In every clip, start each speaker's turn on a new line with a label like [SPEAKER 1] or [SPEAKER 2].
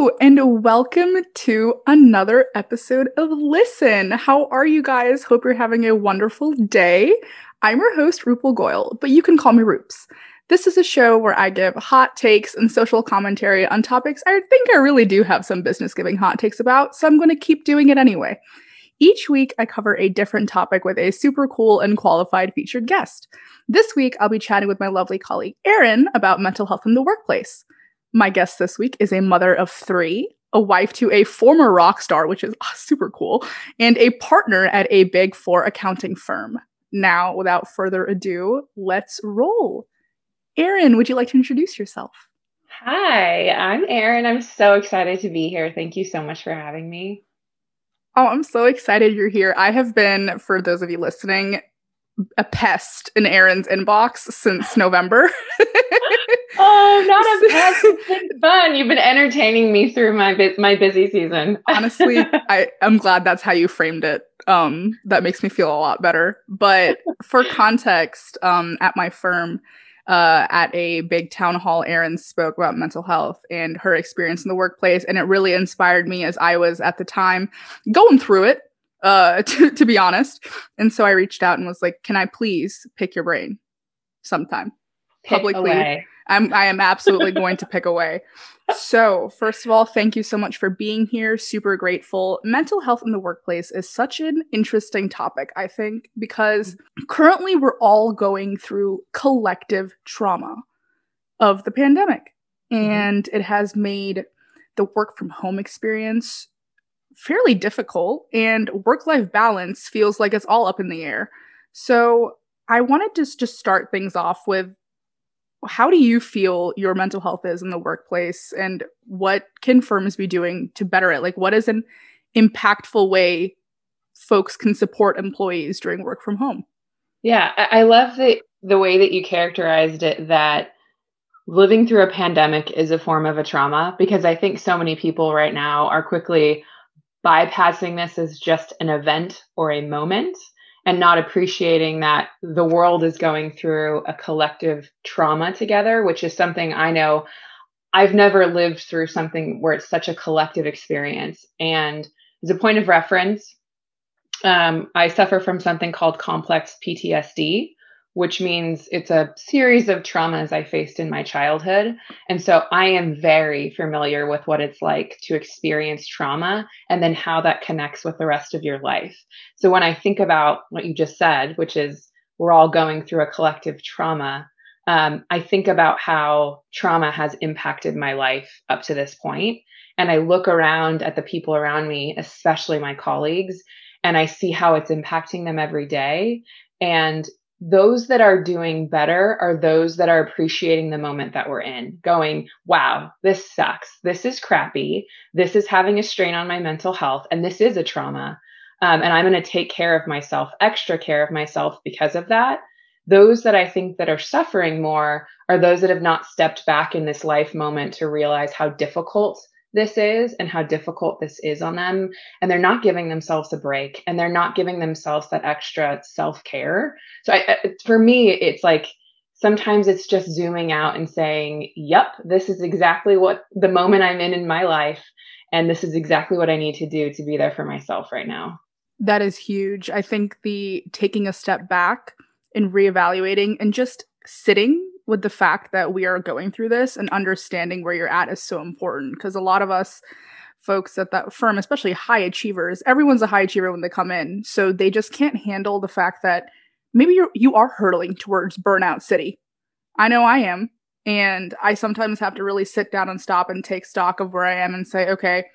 [SPEAKER 1] And welcome to another episode of Listen. How are you guys? Hope you're having a wonderful day. I'm your host, Rupal Goyal, but you can call me Roops. This is a show where I give hot takes and social commentary on topics I think I really do have some business giving hot takes about, so I'm going to keep doing it anyway. Each week, I cover a different topic with a super cool and qualified featured guest. This week, I'll be chatting with my lovely colleague, Erin, about mental health in the workplace. My guest this week is a mother of three, a wife to a former rock star, which is super cool, and a partner at a big four accounting firm. Now, without further ado, let's roll. Erin, would you like to introduce yourself?
[SPEAKER 2] Hi, I'm Erin. I'm so excited to be here. Thank you so much for having me.
[SPEAKER 1] Oh, I'm so excited you're here. I have been, for those of you listening, a pest in Erin's inbox since November.
[SPEAKER 2] oh, not a. It's fun. You've been entertaining me through my bu- my busy season.
[SPEAKER 1] Honestly, I am glad that's how you framed it. Um, that makes me feel a lot better. But for context, um, at my firm, uh, at a big town hall, Erin spoke about mental health and her experience in the workplace, and it really inspired me as I was at the time going through it uh, to, to be honest. And so I reached out and was like, can I please pick your brain sometime
[SPEAKER 2] pick publicly? Away.
[SPEAKER 1] I'm, I am absolutely going to pick away. So, first of all, thank you so much for being here. Super grateful. Mental health in the workplace is such an interesting topic, I think, because currently we're all going through collective trauma of the pandemic. Mm-hmm. And it has made the work from home experience fairly difficult and work life balance feels like it's all up in the air. So I wanted to just start things off with how do you feel your mental health is in the workplace and what can firms be doing to better it? Like, what is an impactful way folks can support employees during work from home?
[SPEAKER 2] Yeah, I love the, the way that you characterized it that living through a pandemic is a form of a trauma because I think so many people right now are quickly bypassing this as just an event or a moment and not appreciating that the world is going through a collective trauma together, which is something I know I've never lived through something where it's such a collective experience. And as a point of reference, um, I suffer from something called complex PTSD, which means it's a series of traumas I faced in my childhood. And so I am very familiar with what it's like to experience trauma and then how that connects with the rest of your life. So when I think about what you just said, which is we're all going through a collective trauma, um, I think about how trauma has impacted my life up to this point. And I look around at the people around me, especially my colleagues, and I see how it's impacting them every day. And those that are doing better are those that are appreciating the moment that we're in, going, wow, this sucks. This is crappy. This is having a strain on my mental health. And this is a trauma. Um, and I'm going to take care of myself, extra care of myself because of that. Those that I think that are suffering more are those that have not stepped back in this life moment to realize how difficult this is and how difficult this is on them. And they're not giving themselves a break and they're not giving themselves that extra self care. So I, for me, it's like sometimes it's just zooming out and saying, yep, this is exactly what the moment I'm in in my life. And this is exactly what I need to do to be there for myself right now.
[SPEAKER 1] That is huge. I think the taking a step back and reevaluating and just sitting with the fact that we are going through this and understanding where you're at is so important because a lot of us folks at that firm, especially high achievers, everyone's a high achiever when they come in. So they just can't handle the fact that maybe you're you are hurtling towards burnout city. I know I am. And I sometimes have to really sit down and stop and take stock of where I am and say, okay,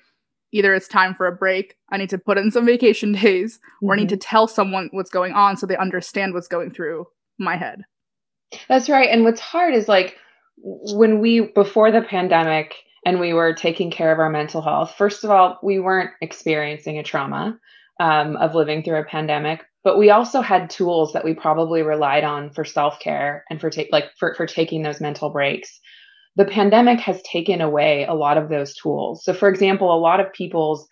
[SPEAKER 1] either it's time for a break, I need to put in some vacation days, mm-hmm. or I need to mm-hmm. tell someone what's going on so they understand what's going through my head.
[SPEAKER 2] That's right. And what's hard is like when we, before the pandemic, and we were taking care of our mental health, first of all, we weren't experiencing a trauma um, of living through a pandemic, but we also had tools that we probably relied on for self care and for take like for, for taking those mental breaks. The pandemic has taken away a lot of those tools. So, for example, a lot of people's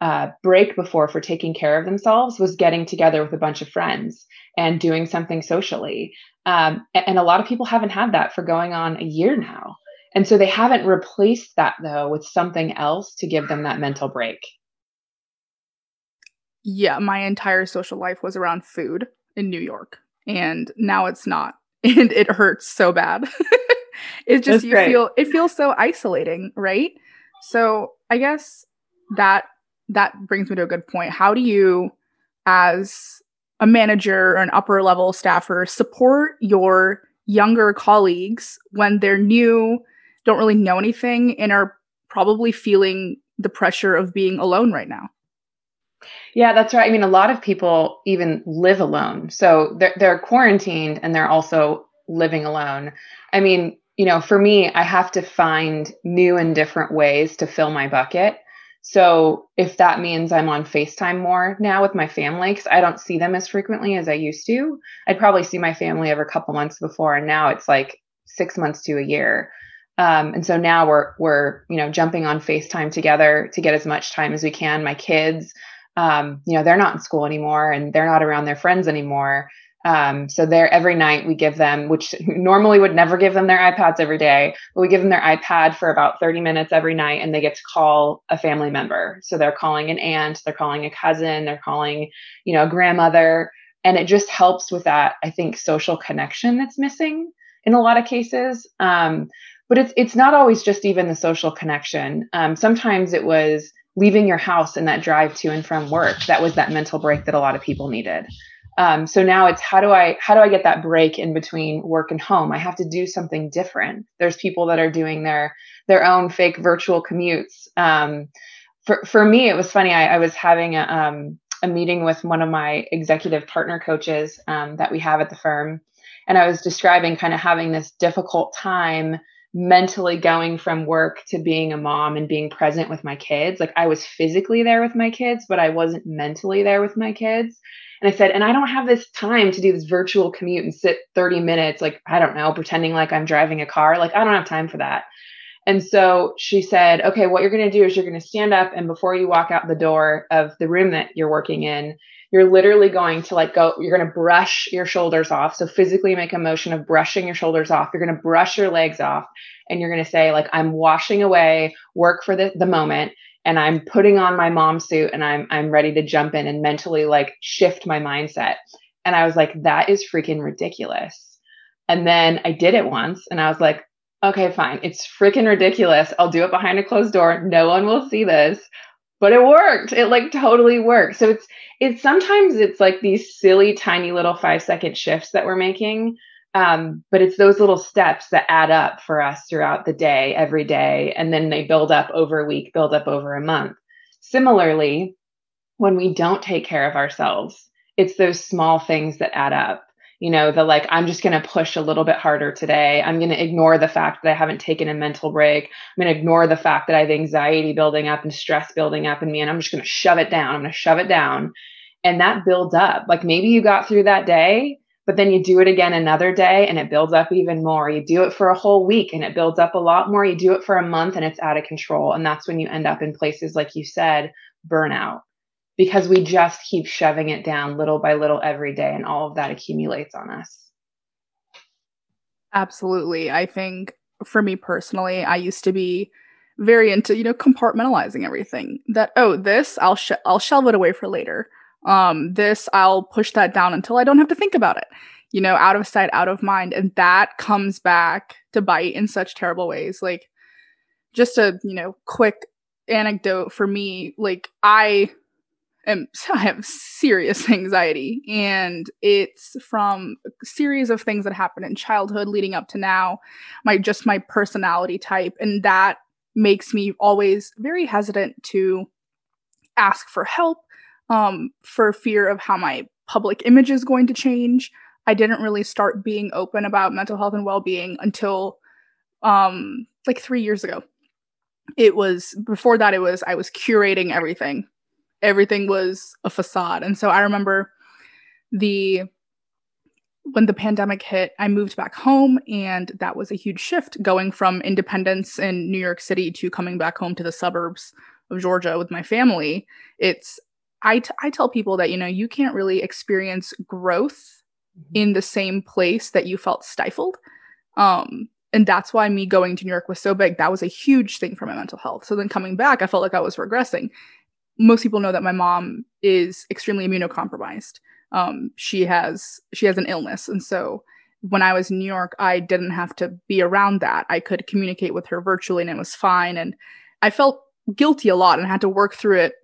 [SPEAKER 2] uh, break before for taking care of themselves was getting together with a bunch of friends and doing something socially. Um, and a lot of people haven't had that for going on a year now. And so they haven't replaced that though with something else to give them that mental break.
[SPEAKER 1] Yeah, my entire social life was around food in New York, and now it's not. And it hurts so bad. it's just That's you great. feel it feels so isolating, right? So, I guess that that brings me to a good point. How do you as a manager or an upper level staffer support your younger colleagues when they're new, don't really know anything, and are probably feeling the pressure of being alone right now?
[SPEAKER 2] Yeah, that's right. I mean, a lot of people even live alone. So they're, they're quarantined and they're also living alone. I mean, you know, for me, I have to find new and different ways to fill my bucket. So if that means I'm on FaceTime more now with my family, because I don't see them as frequently as I used to, I'd probably see my family every couple months before, and now it's like six months to a year. Um, and so now we're we're you know jumping on FaceTime together to get as much time as we can. My kids, um, you know, they're not in school anymore, and they're not around their friends anymore. Um, so there every night we give them, which normally would never give them their iPads every day, but we give them their iPad for about 30 minutes every night and they get to call a family member. So they're calling an aunt, they're calling a cousin, they're calling, you know, a grandmother. And it just helps with that, I think, social connection that's missing in a lot of cases. Um, but it's it's not always just even the social connection. Um, sometimes it was leaving your house and that drive to and from work. That was that mental break that a lot of people needed. Um, so now it's how do I how do I get that break in between work and home? I have to do something different. There's people that are doing their their own fake virtual commutes. Um, for for me, it was funny. I, I was having a, um, a meeting with one of my executive partner coaches um, that we have at the firm, and I was describing kind of having this difficult time mentally going from work to being a mom and being present with my kids. Like I was physically there with my kids, but I wasn't mentally there with my kids. And I said, and I don't have this time to do this virtual commute and sit 30 minutes, like, I don't know, pretending like I'm driving a car. Like, I don't have time for that. And so she said, okay, what you're going to do is you're going to stand up and before you walk out the door of the room that you're working in, you're literally going to like go, you're going to brush your shoulders off. So physically make a motion of brushing your shoulders off. You're going to brush your legs off and you're going to say like, I'm washing away work for the, the moment and I'm putting on my mom suit and I'm I'm ready to jump in and mentally like shift my mindset. And I was like, that is freaking ridiculous. And then I did it once and I was like, okay, fine. It's freaking ridiculous. I'll do it behind a closed door. No one will see this. But it worked. It like totally worked. So it's it's sometimes it's like these silly tiny little 5 second shifts that we're making um, but it's those little steps that add up for us throughout the day, every day, and then they build up over a week, build up over a month. Similarly, when we don't take care of ourselves, it's those small things that add up. You know, the like, I'm just going to push a little bit harder today. I'm going to ignore the fact that I haven't taken a mental break. I'm going to ignore the fact that I have anxiety building up and stress building up in me, and I'm just going to shove it down. I'm going to shove it down. And that builds up. Like maybe you got through that day but then you do it again another day and it builds up even more. You do it for a whole week and it builds up a lot more. You do it for a month and it's out of control. And that's when you end up in places, like you said, burnout, because we just keep shoving it down little by little every day and all of that accumulates on us.
[SPEAKER 1] Absolutely. I think for me personally, I used to be very into, you know, compartmentalizing everything. That oh, this I'll sh- I'll shelve it away for later um this i'll push that down until i don't have to think about it you know out of sight out of mind. And that comes back to bite in such terrible ways. Like just a you know quick anecdote for me like i am i have serious anxiety. And it's from a series of things that happened in childhood leading up to now my just my personality type. And that makes me always very hesitant to ask for help um, for fear of how my public image is going to change. I didn't really start being open about mental health and well being until um, like three years ago. It was before that, it was I was curating everything. Everything was a facade. And so I remember the when the pandemic hit, I moved back home, and that was a huge shift going from independence in New York City to coming back home to the suburbs of Georgia with my family. It's I, t- I tell people that you know you can't really experience growth mm-hmm. in the same place that you felt stifled um and that's why me going to New York was so big. That was a huge thing for my mental health. So then coming back, I felt like I was regressing. Most people know that my mom is extremely immunocompromised. Um, she has she has an illness, and so when I was in New York, I didn't have to be around that. I could communicate with her virtually, and it was fine. And I felt guilty a lot, and had to work through it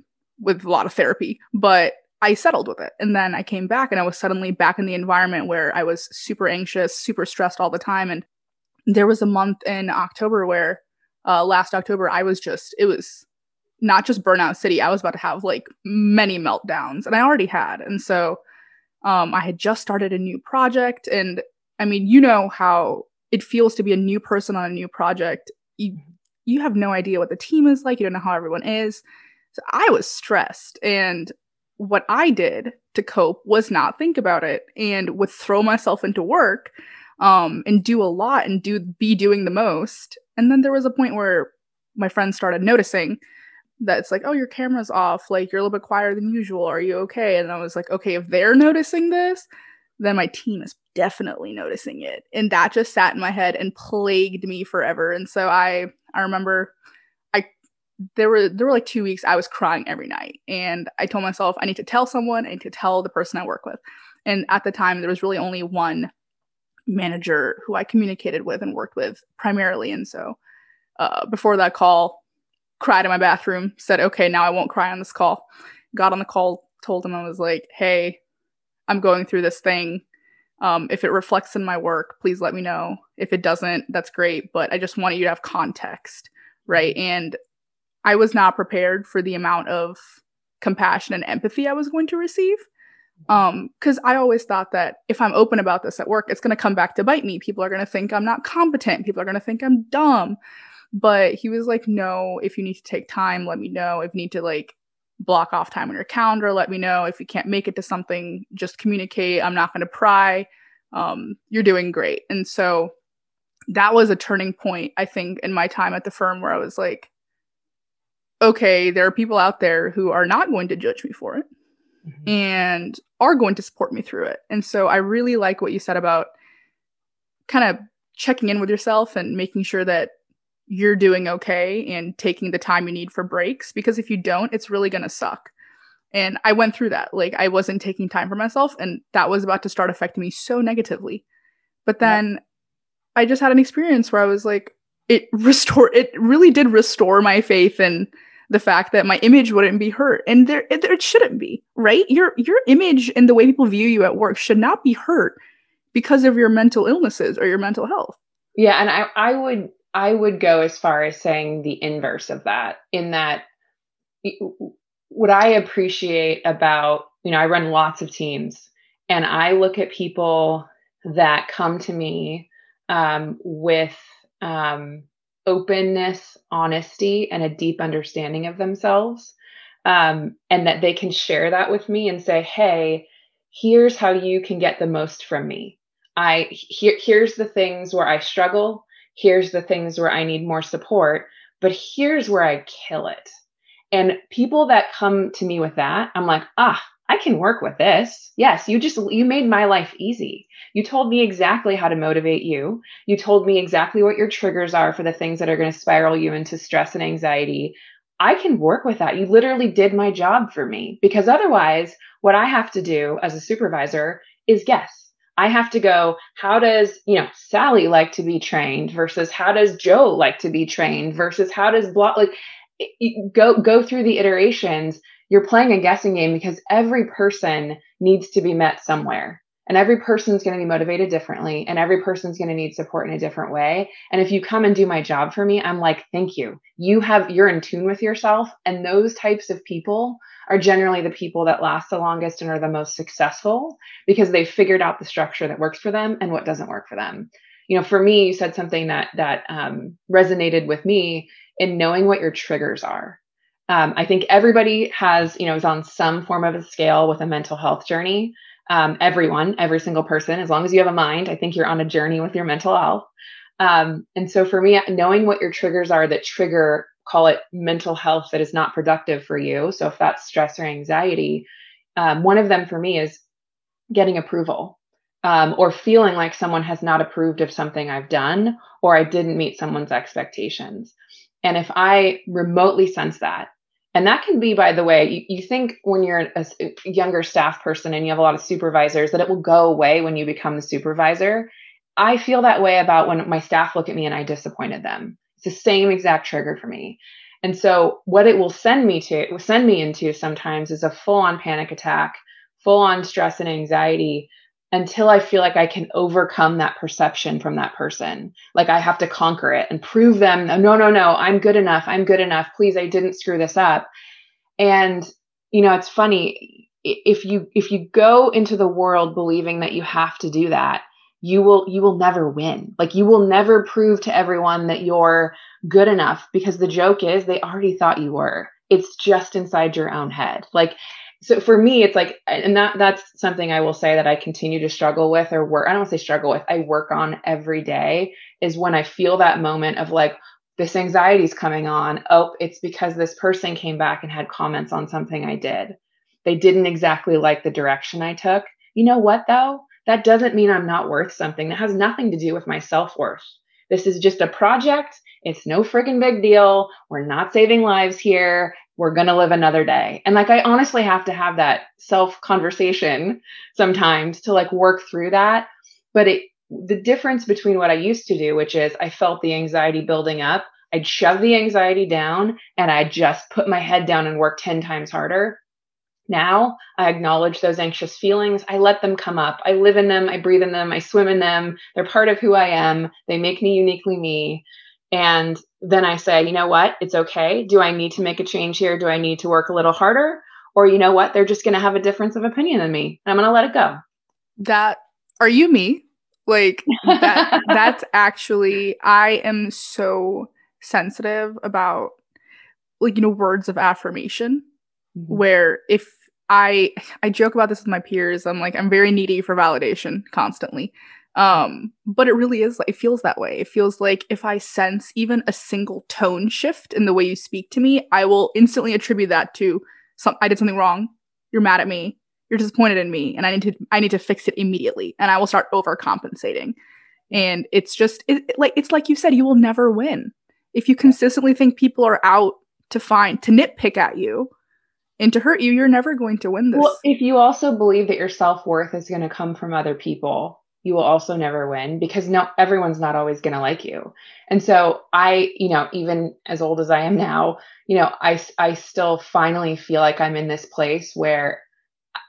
[SPEAKER 1] with a lot of therapy. But I settled with it. And then I came back and I was suddenly back in the environment where I was super anxious, super stressed all the time. And there was a month in October where uh, last October I was just it was not just burnout city. I was about to have like many meltdowns, and I already had. And so um, I had just started a new project, and I mean, you know how it feels to be a new person on a new project. You you have no idea what the team is like. You don't know how everyone is. So I was stressed, and what I did to cope was not think about it and would throw myself into work um, and do a lot and do be doing the most. And then there was a point where my friends started noticing that it's like, oh, your camera's off, like you're a little bit quieter than usual. Are you okay? And I was like, okay, if they're noticing this, then my team is definitely noticing it. And that just sat in my head and plagued me forever. And so I I remember there were there were like two weeks I was crying every night. And I told myself I need to tell someone, I need to tell the person I work with. And at the time there was really only one manager who I communicated with and worked with primarily. And so uh, before that call, cried in my bathroom, said, okay, now I won't cry on this call. Got on the call, told him I was like, hey, I'm going through this thing. Um, if it reflects in my work, please let me know. If it doesn't, that's great. But I just wanted you to have context, right? And I was not prepared for the amount of compassion and empathy I was going to receive. Um because i always thought that if i'm open about this at work it's going to come back to bite me. People are going to think i'm not competent. People are going to think i'm dumb. But he was like no if you need to take time let me know. If you need to like block off time on your calendar let me know. If you can't make it to something just communicate. I'm not going to pry. Um you're doing great. And so that was a turning point i think in my time at the firm where i was like okay there are people out there who are not going to judge me for it mm-hmm. and are going to support me through it. And so I really like what you said about kind of checking in with yourself and making sure that you're doing okay and taking the time you need for breaks because if you don't, it's really going to suck. And I went through that. Like I wasn't taking time for myself and that was about to start affecting me so negatively. But then. I just had an experience where I was like it restored it really did restore my faith in the fact that my image wouldn't be hurt. And there it, it shouldn't be right? Your your image and the way people view you at work should not be hurt because of your mental illnesses or your mental health.
[SPEAKER 2] Yeah and i i would i would go as far as saying the inverse of that in that what i appreciate about you know i run lots of teams and i look at people that come to me um, with um, openness, honesty, and a deep understanding of themselves. Um, and that they can share that with me and say, hey, here's how you can get the most from me. I here, here's the things where I struggle. Here's the things where I need more support, but here's where I kill it. And people that come to me with that, I'm like, ah, I can work with this. Yes, you just you made my life easy. You told me exactly how to motivate you. You told me exactly what your triggers are for the things that are going to spiral you into stress and anxiety. I can work with that. You literally did my job for me because otherwise, what I have to do as a supervisor is guess. I have to go, how does, you know, Sally like to be trained versus how does Joe like to be trained versus how does blah like go go through the iterations you're playing a guessing game because every person needs to be met somewhere. And every person's going to be motivated differently, and every person's going to need support in a different way. And if you come and do my job for me, I'm like, thank you. You have, you're in tune with yourself. And those types of people are generally the people that last the longest and are the most successful because they've figured out the structure that works for them and what doesn't work for them. You know, for me, you said something that that um, resonated with me in knowing what your triggers are um, I think everybody has, you know, is on some form of a scale with a mental health journey. Um, everyone, every single person, as long as you have a mind, I think you're on a journey with your mental health. Um, and so for me, knowing what your triggers are that trigger, call it mental health that is not productive for you. So if that's stress or anxiety, um, one of them for me is getting approval. um, or feeling like someone has not approved of something I've done or I didn't meet someone's expectations. And if I remotely sense that, and that can be, by the way, you, you think when you're a, younger staff person and you have a lot of supervisors that it will go away when you become the supervisor. I feel that way about when my staff look at me and I disappointed them. It's the same exact trigger for me. And so what it will send me to, send me into sometimes is a full on panic attack, full on stress and anxiety until I feel like I can overcome that perception from that person. Like I have to conquer it and prove them, no, no, no, I'm good enough. I'm good enough. Please, I didn't screw this up. And you know, it's funny if you if you go into the world believing that you have to do that, you will you will never win. Like you will never prove to everyone that you're good enough because the joke is they already thought you were. It's just inside your own head. Like so for me it's like and that that's something i will say that i continue to struggle with or work i don't say struggle with i work on every day is when i feel that moment of like this anxiety is coming on. Oh it's because this person came back and had comments on something i did. They didn't exactly like the direction i took. You know what though? That doesn't mean i'm not worth something. That has nothing to do with my self-worth. This is just a project. It's no friggin' big deal. We're not saving lives here we're going to live another day. And like, I honestly have to have that self conversation sometimes to like work through that. But it, the difference between what I used to do, which is I felt the anxiety building up, I'd shove the anxiety down and I just put my head down and work 10 times harder. Now I acknowledge those anxious feelings. I let them come up. I live in them. I breathe in them. I swim in them. They're part of who I am. They make me uniquely me. And then I say, you know what? It's okay. Do I need to make a change here? Do I need to work a little harder? Or you know what? They're just going to have a difference of opinion than me. And I'm going to let it go.
[SPEAKER 1] That are you me? Like that that's actually I am so sensitive about like you know words of affirmation mm-hmm. where if I I joke about this with my peers. I'm like I'm very needy for validation constantly. Um, but it really is, it feels that way. It feels like if I sense even a single tone shift in the way you speak to me, I will instantly attribute that to some, I did something wrong. You're mad at me. You're disappointed in me. And I need to, I need to fix it immediately. And I will start overcompensating. And it's just, it, it, like, it's like you said, you will never win. If you consistently think people are out to find, to nitpick at you, and to hurt you, you're never going to win this. Well,
[SPEAKER 2] if you also believe that your self worth is going to come from other people, you will also never win because no everyone's not always going to like you. And so i you know even as old as i am now you know i i still finally feel like i'm in this place where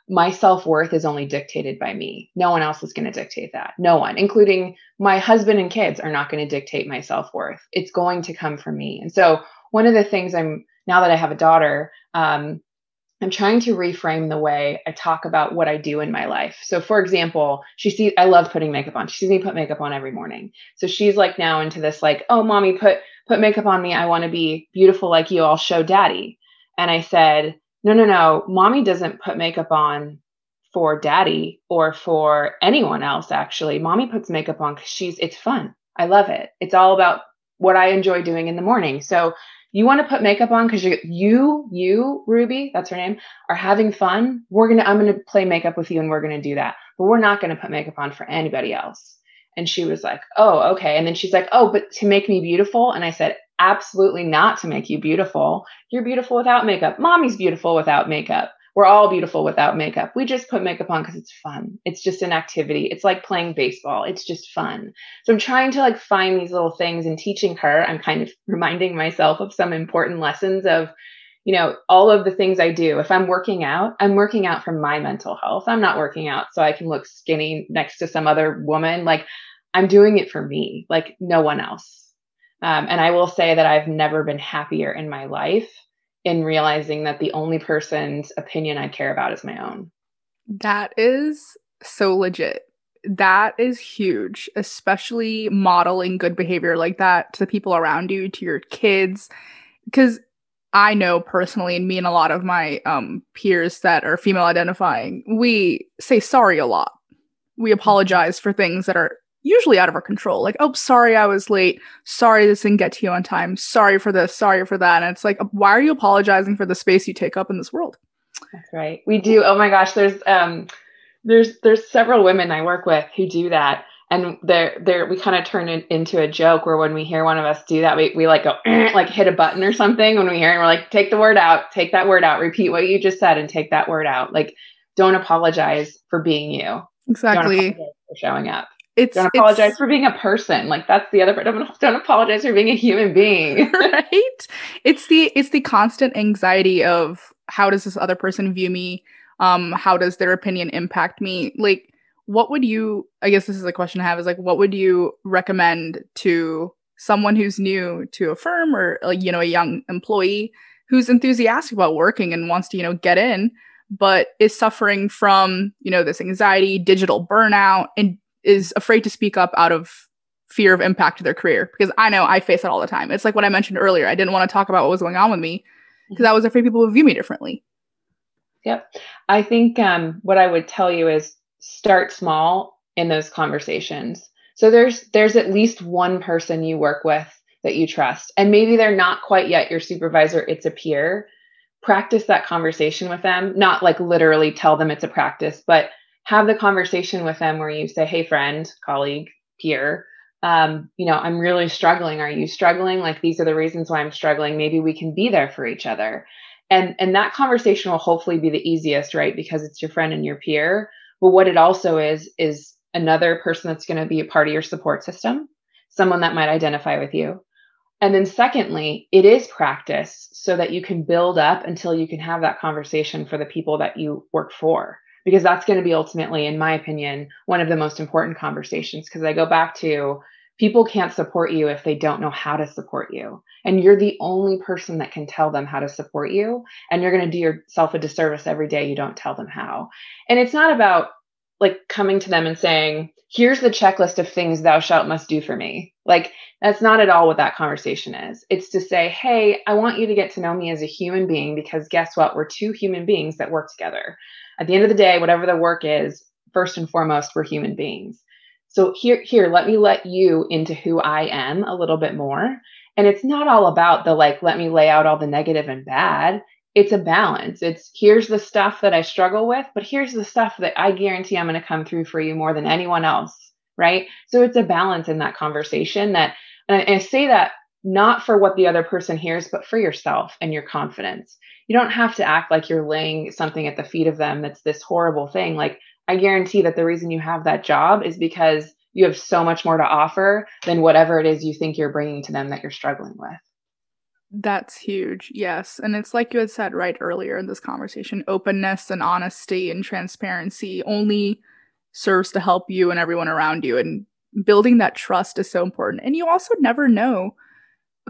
[SPEAKER 2] my self-worth is only dictated by me. No one else is going to dictate that. No one including my husband and kids are not going to dictate my self-worth. It's going to come from me. And so one of the things i'm now that i have a daughter um, I'm trying to reframe the way I talk about what I do in my life. So, for example, she sees I love putting makeup on. She sees me put makeup on every morning. So she's like now into this like, oh, mommy, put put makeup on me. I want to be beautiful like you. I'll show daddy. And I said, no, no, no. Mommy doesn't put makeup on for daddy or for anyone else. Actually, mommy puts makeup on because she's it's fun. I love it. It's all about what I enjoy doing in the morning. So you want to put makeup on because you, you, you, Ruby, that's her name, are having fun. We're gonna, I'm gonna play makeup with you, and we're gonna do that. But we're not gonna put makeup on for anybody else. And she was like, Oh, okay. And then she's like, Oh, but to make me beautiful. And I said, Absolutely not to make you beautiful. You're beautiful without makeup. Mommy's beautiful without makeup. We're all beautiful without makeup. We just put makeup on because it's fun. It's just an activity. It's like playing baseball. It's just fun. So I'm trying to like find these little things and teaching her. I'm kind of reminding myself of some important lessons of, you know, all of the things I do. If I'm working out, I'm working out for my mental health. I'm not working out so I can look skinny next to some other woman. Like I'm doing it for me, like no one else. Um, and I will say that I've never been happier in my life in realizing that the only person's opinion I care about is my own.
[SPEAKER 1] That is so legit. That is huge, especially modeling good behavior like that to the people around you, to your kids. Because I know personally, and me and a lot of my um, peers that are female identifying, we say sorry a lot. We apologize for things that are usually out of our control. Like, oh, sorry, I was late. Sorry, this didn't get to you on time. Sorry for this. Sorry for that. And it's like, why are you apologizing for the space you take up in this world?
[SPEAKER 2] That's right. We do. Oh my gosh, there's um there's there's several women I work with who do that and they're they're we kind of turn it into a joke where when we hear one of us do that we, we like go like hit a button or something when we hear it and we're like take the word out take that word out repeat what you just said and take that word out like don't apologize for being you
[SPEAKER 1] exactly
[SPEAKER 2] for showing up
[SPEAKER 1] it's
[SPEAKER 2] don't apologize it's, for being a person. Like that's the other part. Don't, don't apologize for being a human being.
[SPEAKER 1] Right? It's the it's the constant anxiety of how does this other person view me? Um how does their opinion impact me? Like what would you i guess this is a question i have is like what would you recommend to someone who's new to a firm or like you know a young employee who's enthusiastic about working and wants to you know get in but is suffering from you know this anxiety digital burnout and is afraid to speak up out of fear of impact to their career because i know i face it all the time it's like what i mentioned earlier i didn't want to talk about what was going on with me because mm-hmm. i was afraid people would view me differently
[SPEAKER 2] yep i think um, what i would tell you is start small in those conversations. So there's there's at least one person you work with that you trust. And maybe they're not quite yet your supervisor, it's a peer. Practice that conversation with them, not like literally tell them it's a practice, but have the conversation with them where you say, "Hey friend, colleague, peer, um, you know, I'm really struggling. Are you struggling? Like these are the reasons why I'm struggling. Maybe we can be there for each other." And and that conversation will hopefully be the easiest, right? Because it's your friend and your peer but what it also is, is another person that's going to be a part of your support system, someone that might identify with you. And then, secondly, it is practice so that you can build up until you can have that conversation for the people that you work for. Because that's going to be ultimately, in my opinion, one of the most important conversations. Because I go back to people can't support you if they don't know how to support you. And you're the only person that can tell them how to support you. And you're going to do yourself a disservice every day you don't tell them how. And it's not about like coming to them and saying, here's the checklist of things thou shalt must do for me. Like, that's not at all what that conversation is. It's to say, hey, I want you to get to know me as a human being because guess what? We're two human beings that work together. At the end of the day, whatever the work is, first and foremost, we're human beings. So here, here, let me let you into who I am a little bit more. And it's not all about the like, let me lay out all the negative and bad. It's a balance. It's here's the stuff that I struggle with, but here's the stuff that I guarantee I'm going to come through for you more than anyone else. Right. So it's a balance in that conversation that, and I, I say that not for what the other person hears, but for yourself and your confidence. You don't have to act like you're laying something at the feet of them that's this horrible thing. Like, I guarantee that the reason you have that job is because you have so much more to offer than whatever it is you think you're bringing to them that you're struggling with.
[SPEAKER 1] That's huge. Yes. And it's like you had said right earlier in this conversation openness and honesty and transparency only serves to help you and everyone around you. And building that trust is so important. And you also never know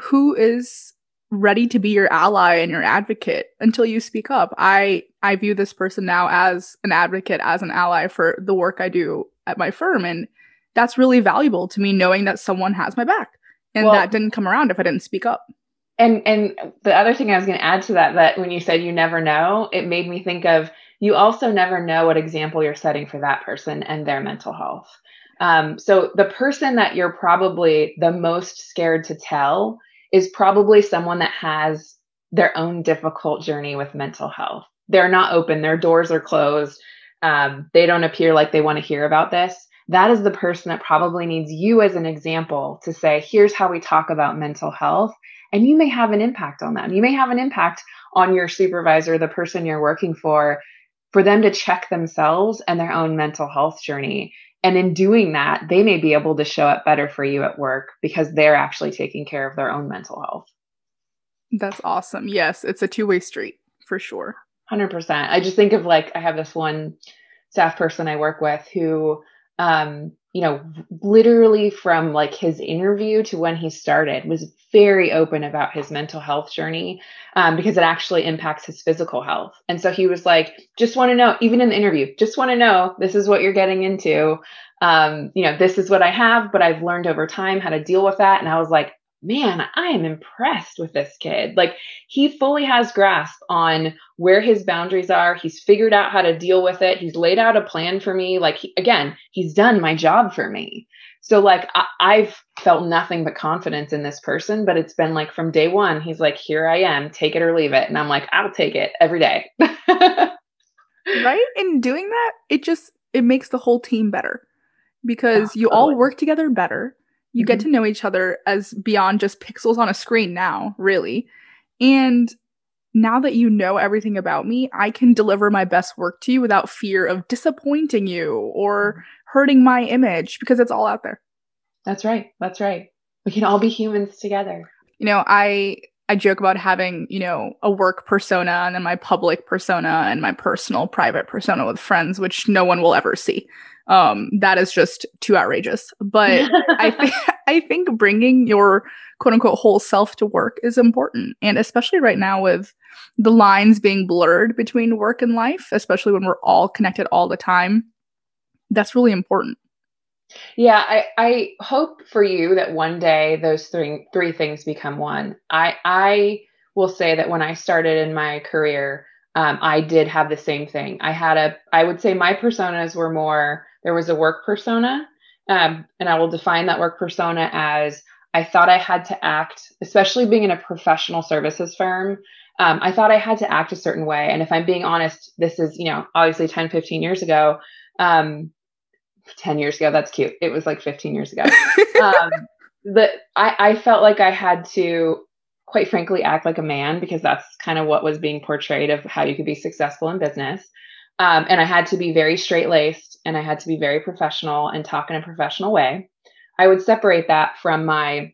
[SPEAKER 1] who is ready to be your ally and your advocate until you speak up. I I view this person now as an advocate, as an ally for the work I do at my firm and that's really valuable to me knowing that someone has my back. And well, that didn't come around if I didn't speak up.
[SPEAKER 2] And and the other thing I was going to add to that that when you said you never know, it made me think of you also never know what example you're setting for that person and their mental health. Um, so the person that you're probably the most scared to tell is probably someone that has their own difficult journey with mental health. They're not open, their doors are closed. Um, they don't appear like they want to hear about this. That is the person that probably needs you as an example to say, here's how we talk about mental health. And you may have an impact on them. You may have an impact on your supervisor, the person you're working for, for them to check themselves and their own mental health journey and in doing that, they may be able to show up better for you at work because they're actually taking care of their own mental health.
[SPEAKER 1] That's awesome. Yes, it's a two way street for sure.
[SPEAKER 2] 100%. I just think of like, I have this one staff person I work with who um, you know, literally from like his interview to when he started was very open about his mental health journey um, because it actually impacts his physical health. And so he was like, just want to know, even in the interview, just want to know this is what you're getting into. Um, you know, this is what I have, but I've learned over time how to deal with that. And I was like, man, I am impressed with this kid. Like he fully has grasp on where his boundaries are. He's figured out how to deal with it. He's laid out a plan for me. Like he, again, he's done my job for me. So like I, have felt nothing but confidence in this person, but it's been like from day one, he's like, here I am, take it or leave it. And I'm like, I'll take it every day.
[SPEAKER 1] right? In doing that, it just it makes the whole team better because oh, you totally. all work together better. You mm-hmm. get to know each other as beyond just pixels on a screen now, really. And now that you know everything about me, I can deliver my best work to you without fear of disappointing you or mm-hmm. hurting my image because it's all out there.
[SPEAKER 2] That's right. That's right. We can all be humans together.
[SPEAKER 1] You know, I I joke about having, you know, a work persona and then my public persona and my personal private persona with friends, which no one will ever see. Um, that is just too outrageous. But I think I think bringing your quote unquote whole self to work is important, and especially right now with the lines being blurred between work and life, especially when we're all connected all the time. That's really important.
[SPEAKER 2] Yeah, I, I hope for you that one day those three three things become one. I I will say that when I started in my career, um, I did have the same thing. I had a I would say my personas were more there was a work persona, um, and I will define that work persona as I thought I had to act, especially being in a professional services firm. Um, I thought I had to act a certain way. And if I'm being honest, this is, you know, obviously 10, 15 years ago. Um, 10 years ago. That's cute. It was like 15 years ago. um, I, I felt like I had to, quite frankly, act like a man because that's kind of what was being portrayed of how you could be successful in business. Um, and I had to be very straight laced and I had to be very professional and talk in a professional way. I would separate that from my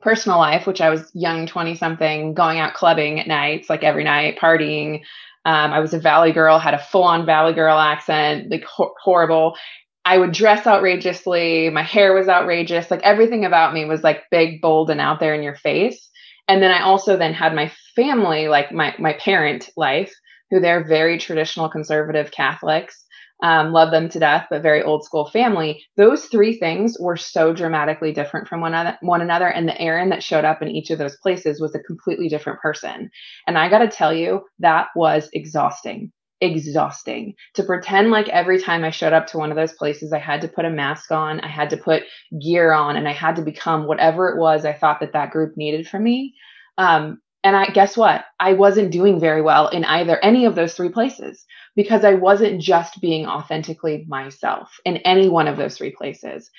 [SPEAKER 2] personal life, which I was young, 20 something, going out clubbing at nights, like every night, partying. Um, I was a Valley girl, had a full on Valley girl accent, like ho- horrible. I would dress outrageously. My hair was outrageous. Like everything about me was like big, bold, and out there in your face. And then I also then had my family, like my my parent life, who they're very traditional conservative Catholics. Um, love them to death, but very old school family. Those three things were so dramatically different from one another, one another, and the Erin that showed up in each of those places was a completely different person. And I got to tell you, that was exhausting exhausting to pretend like every time I showed up to one of those places, I had to put a mask on, I had to put gear on, and I had to become whatever it was I thought that that group needed from me. Um, and I guess what? I wasn't doing very well in either any of those three places because I wasn't just being authentically myself in any one of those three places.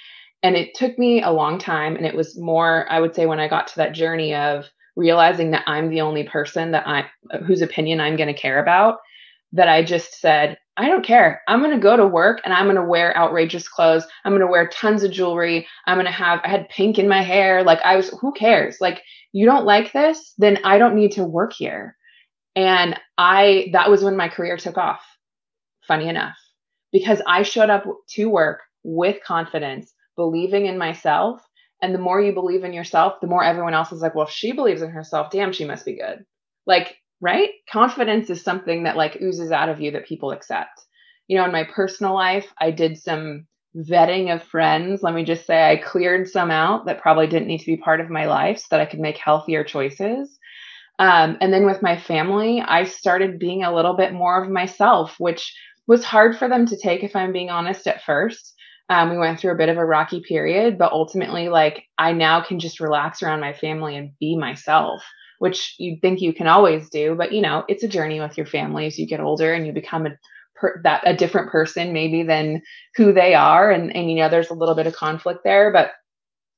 [SPEAKER 2] And it took me a long time. And it was more, I would say, when I got to that journey of realizing that I'm the only person that I whose opinion I'm going to care about that I just said, I don't care. I'm going to go to work and I'm going to wear outrageous clothes. I'm going to wear tons of jewelry. I'm going to have, I had pink in my hair. Like, I was, who cares? Like, you don't like this? Then I don't need to work here. And I, that was when my career took off, funny enough, because I showed up to work with confidence, believing in myself. And the more you believe in yourself, the more everyone else is like, well, if she believes in herself, damn, she must be good. Like, right? Confidence is something that like oozes out of you that people accept. You know, in my personal life, I did some vetting of friends. Let me just say I cleared some out that probably didn't need to be part of my life so that I could make healthier choices. Um, and then with my family, I started being a little bit more of myself, which was hard for them to take, if I'm being honest, at first. Um, we went through a bit of a rocky period, but ultimately, like, I now can just relax around my family and be myself which you think you can always do, but you know, it's a journey with your family as you get older and you become a per, that a different person maybe than who they are and and you know there's a little bit of conflict there, but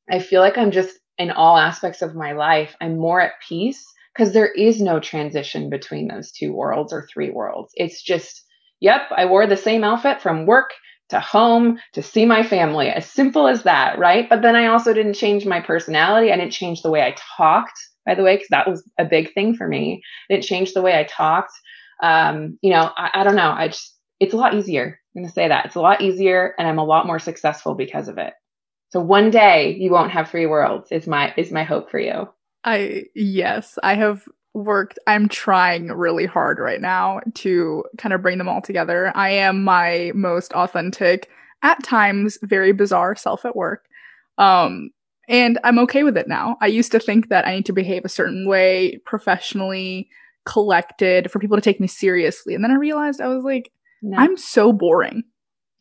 [SPEAKER 2] I feel like I'm just in all aspects of my life, I'm more at peace because there is no transition between those two worlds or three worlds. It's just, yep, I wore the same outfit from work to home to see my family. As simple as that, right? But then I also didn't change my personality. I didn't change the way I talked by the way, because that was a big thing for me. I didn't change the way I talked. Um, you know, I, I don't know. I just, it's a lot easier. I'm going to say that. It's a lot easier and I'm a lot more successful because of it. So one day you won't have three worlds is my is my hope for you.
[SPEAKER 1] I yes, I have worked I'm trying really hard right now to kind of bring them all together. I am my most authentic at times very bizarre self at work. Um and I'm okay with it now. I used to think that I need to behave a certain way, professionally, collected, for people to take me seriously. And then I realized I was like, no. I'm so boring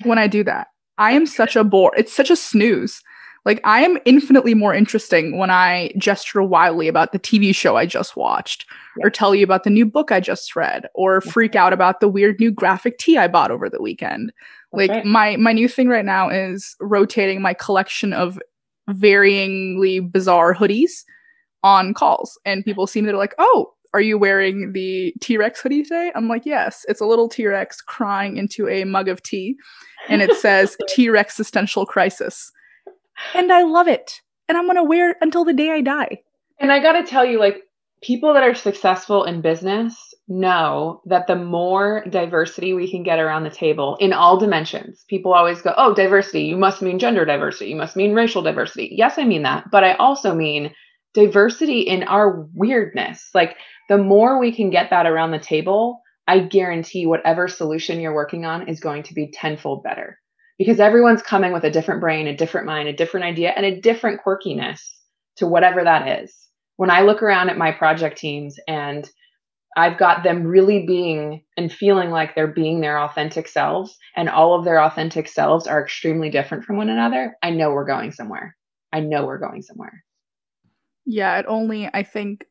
[SPEAKER 1] when I do that. I am such a bore. It's such a snooze Like I am infinitely more interesting when I gesture wildly about the TV show I just watched, yeah. or tell you about the new book I just read, or freak out about the weird new graphic tee I bought over the weekend. That's like right. my my new thing right now is rotating my collection of varyingly bizarre hoodies on calls, and people seem to like, oh, are you wearing the T Rex hoodie today? I'm like, yes. It's a little T Rex crying into a mug of tea, and it says T Rex existential crisis. And I love it. And I'm going to wear it until the day I die.
[SPEAKER 2] And I got to tell you, like, people that are successful in business know that the more diversity we can get around the table in all dimensions, people always go, oh, diversity, you must mean gender diversity, you must mean racial diversity. Yes, I mean that. But I also mean diversity in our weirdness. Like, the more we can get that around the table, I guarantee whatever solution you're working on is going to be tenfold better because everyone's coming with a different brain, a different mind, a different idea, and a different quirkiness to whatever that is. When I look around at my project teams and I've got them really being and feeling like they're being their authentic selves, and all of their authentic selves are extremely different from one another, I know we're going somewhere. I know we're going somewhere.
[SPEAKER 1] Yeah, it only, I think,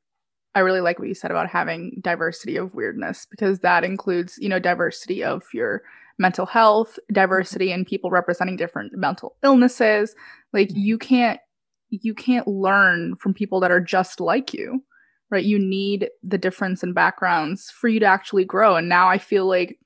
[SPEAKER 1] I really like what you said about having diversity of weirdness because that includes, you know, diversity of your mental health, diversity and people representing different mental illnesses. Like you can't you can't learn from people that are just like you. Right? You need the difference in backgrounds for you to actually grow. And now I feel like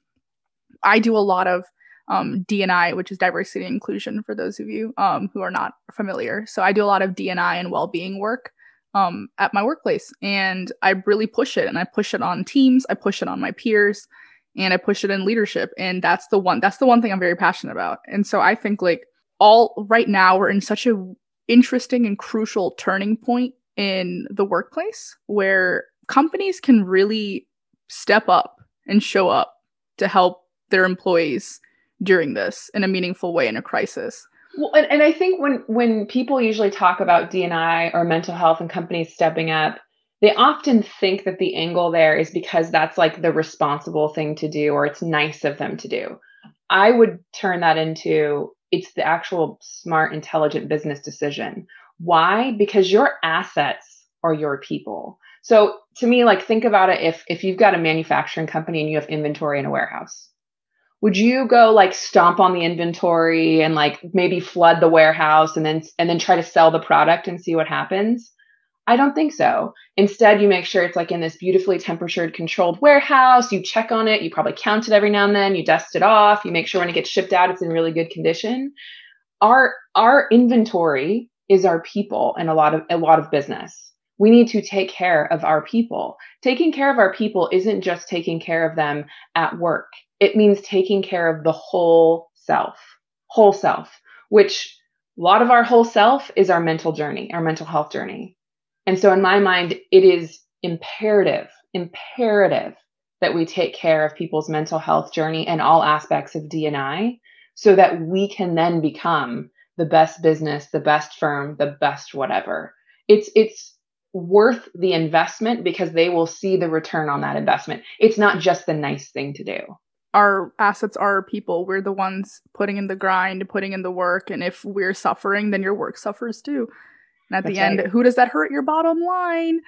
[SPEAKER 1] I do a lot of um, DNI, which is diversity and inclusion for those of you um, who are not familiar. So I do a lot of DNI and well-being work um, at my workplace. And I really push it and I push it on teams, I push it on my peers, and I push it in leadership. And that's the one, that's the one thing I'm very passionate about. And so I think like all right now we're in such a interesting and crucial turning point in the workplace where companies can really step up and show up to help their employees during this in a meaningful way in a crisis.
[SPEAKER 2] Well, and, and I think when when people usually talk about DNI or mental health and companies stepping up, they often think that the angle there is because that's like the responsible thing to do or it's nice of them to do. I would turn that into it's the actual smart, intelligent business decision. Why? Because your assets are your people. So to me, like think about it if if you've got a manufacturing company and you have inventory in a warehouse would you go like stomp on the inventory and like maybe flood the warehouse and then and then try to sell the product and see what happens i don't think so. Instead you make sure it's like in this beautifully temperature controlled warehouse. You check on it. You probably count it every now and then. You dust it off. You make sure when it gets shipped out it's in really good condition. Our our inventory is our people and a lot of a lot of business. We need to take care of our people. Taking care of our people isn't just taking care of them at work. It means taking care of the whole self, whole self, which a lot of our whole self is our mental journey, our mental health journey. And so, in my mind, it is imperative, imperative that we take care of people's mental health journey and all aspects of DNI so that we can then become the best business, the best firm, the best whatever. It's, it's, worth the investment because they will see the return on that investment. It's not just the nice thing to do
[SPEAKER 1] our assets are people. We're the ones putting in the grind, putting in the work. And if we're suffering, then your work suffers too. And at That's the end, right. who does that hurt your bottom line?